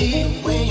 因为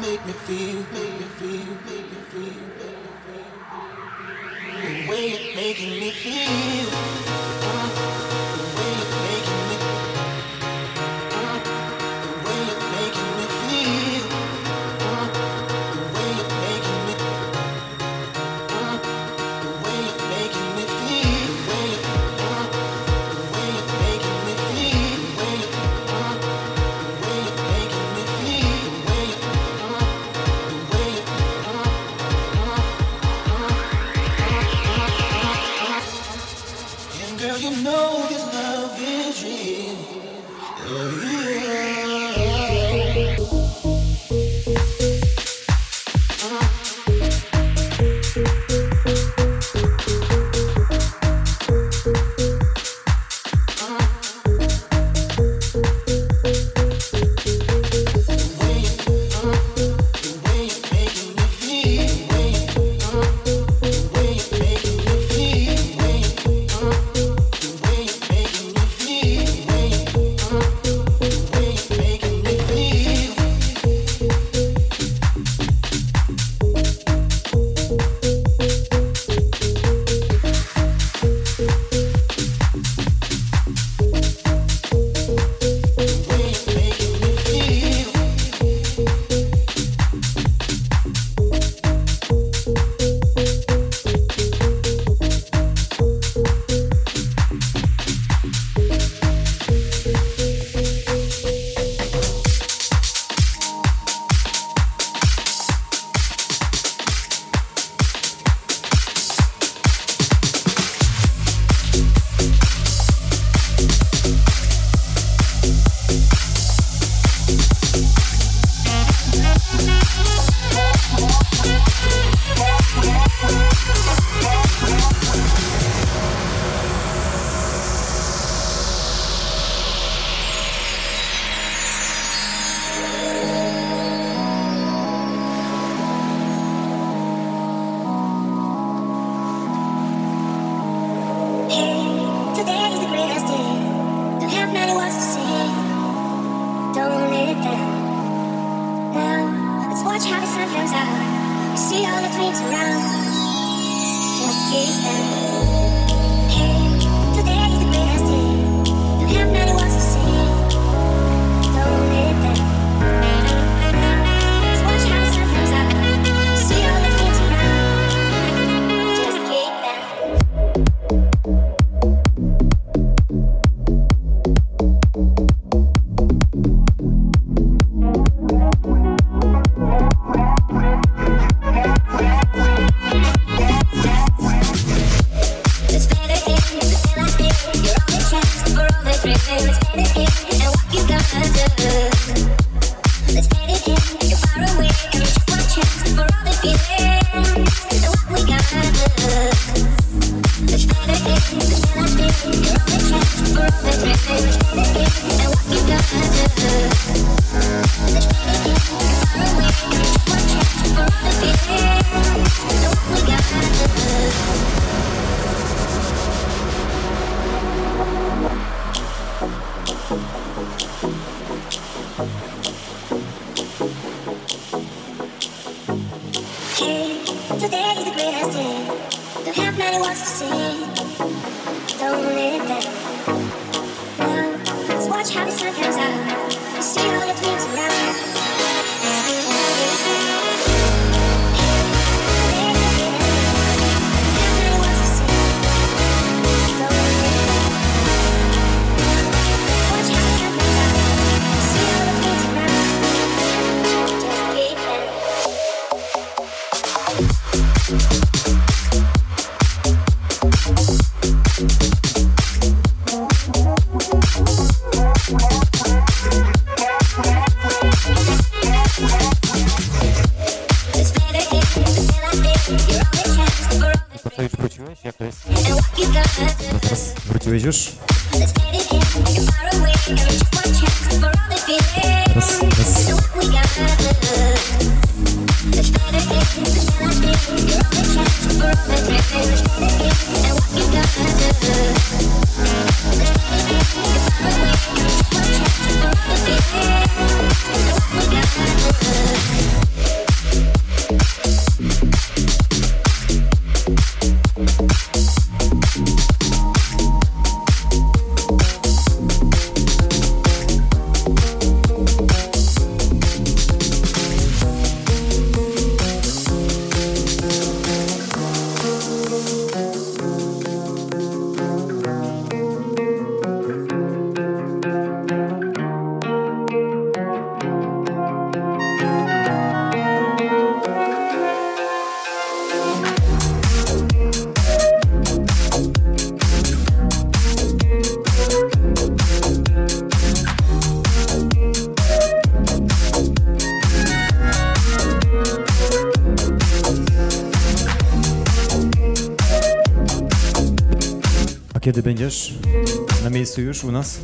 make me feel, make me feel, make me feel, make me feel. The way you're making me feel. all the tweets around. Just keep them. Będziesz na miejscu już u nas?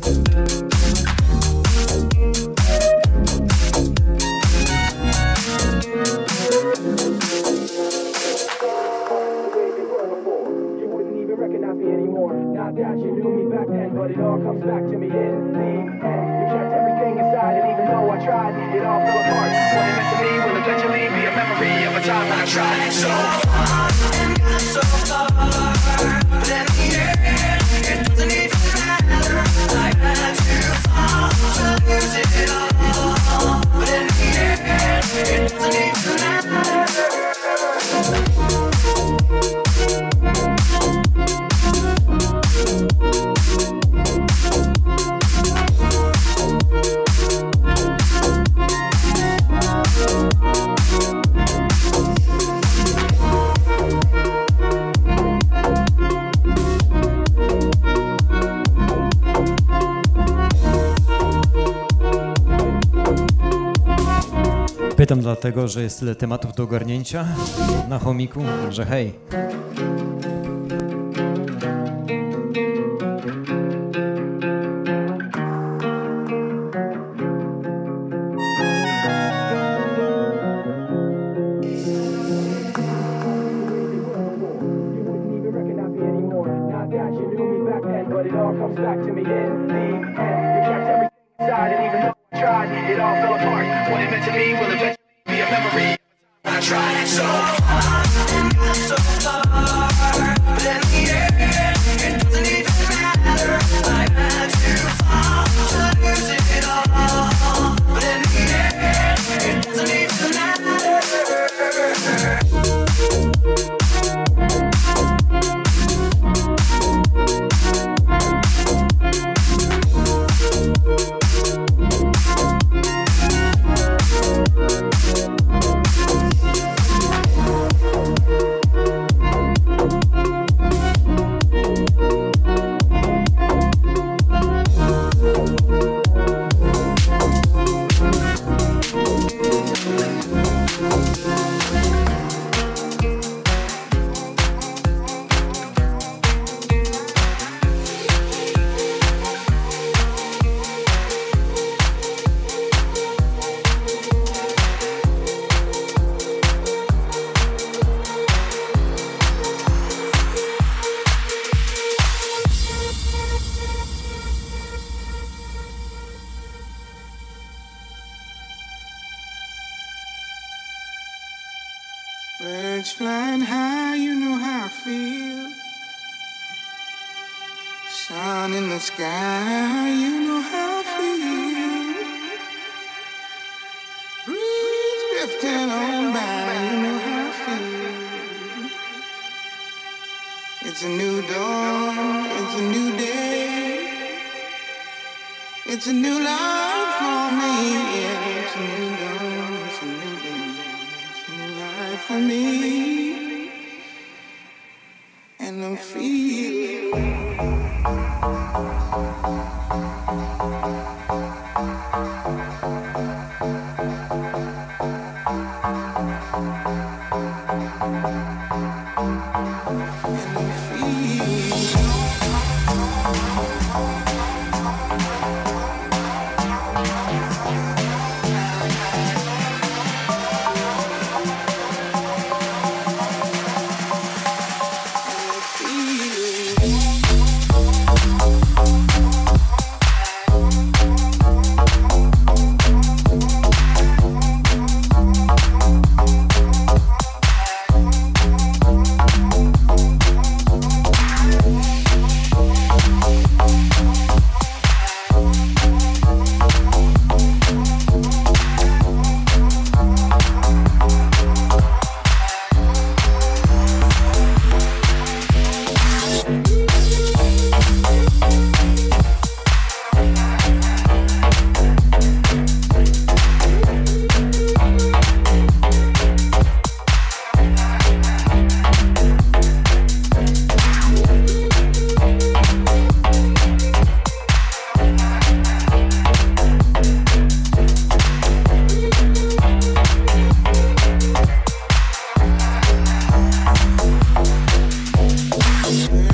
tego, że jest tyle tematów do ogarnięcia na chomiku, że hej. Back to me, yeah. Thank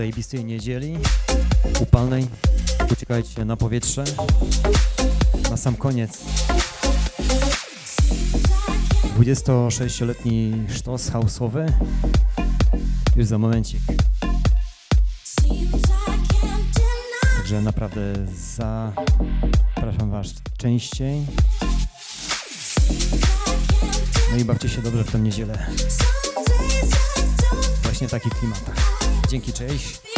zajebistej niedzieli, upalnej. Uciekajcie na powietrze. Na sam koniec 26-letni sztos house'owy. Już za momencik. Także naprawdę zapraszam Was częściej. No i bawcie się dobrze w tę niedzielę. Właśnie w takich klimatach. Dzięki, cześć.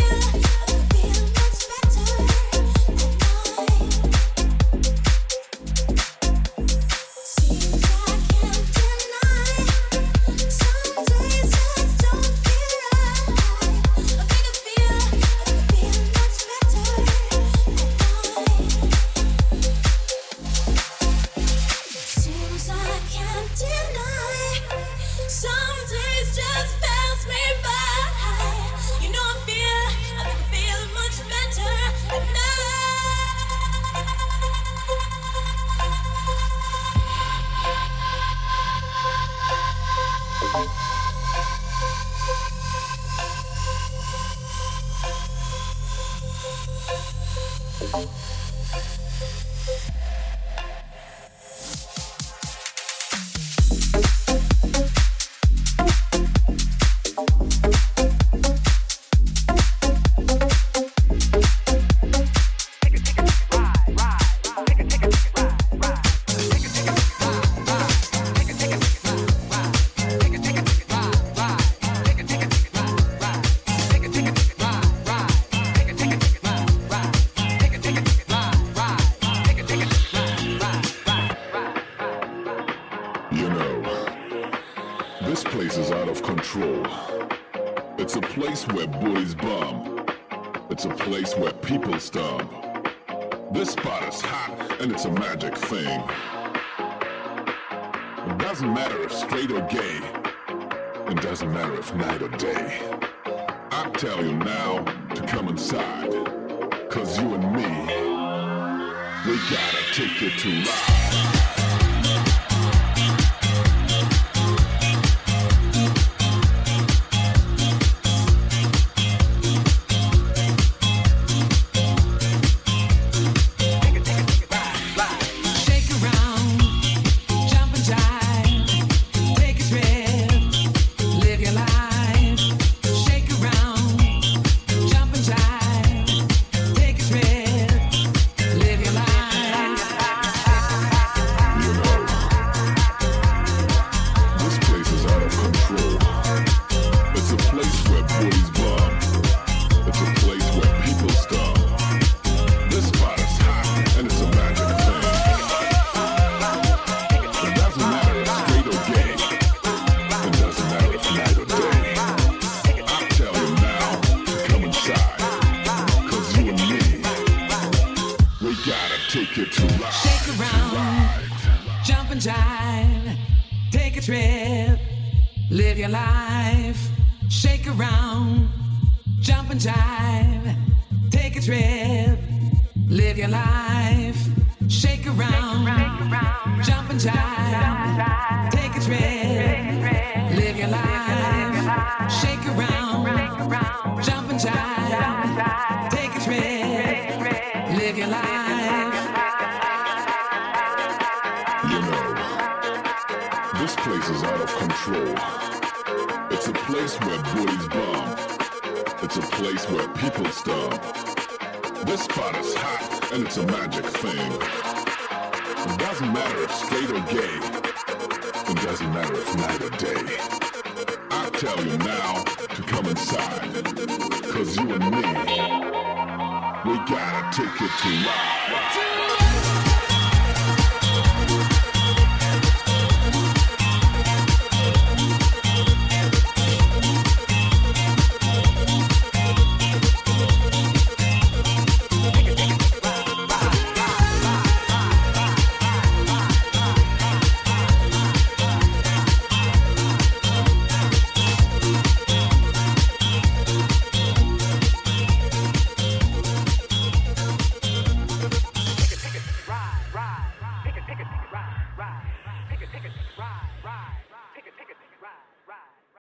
Doesn't matter if straight or gay. It doesn't matter if night or day. I tell you now to come inside. Cause you and me, we gotta take it to ride. It's a place where bullies bomb. It's a place where people stomp. This spot is hot and it's a magic thing. It doesn't matter if straight or gay. It doesn't matter if night or day. I tell you now to come inside. Cause you and me, we gotta take it to ride.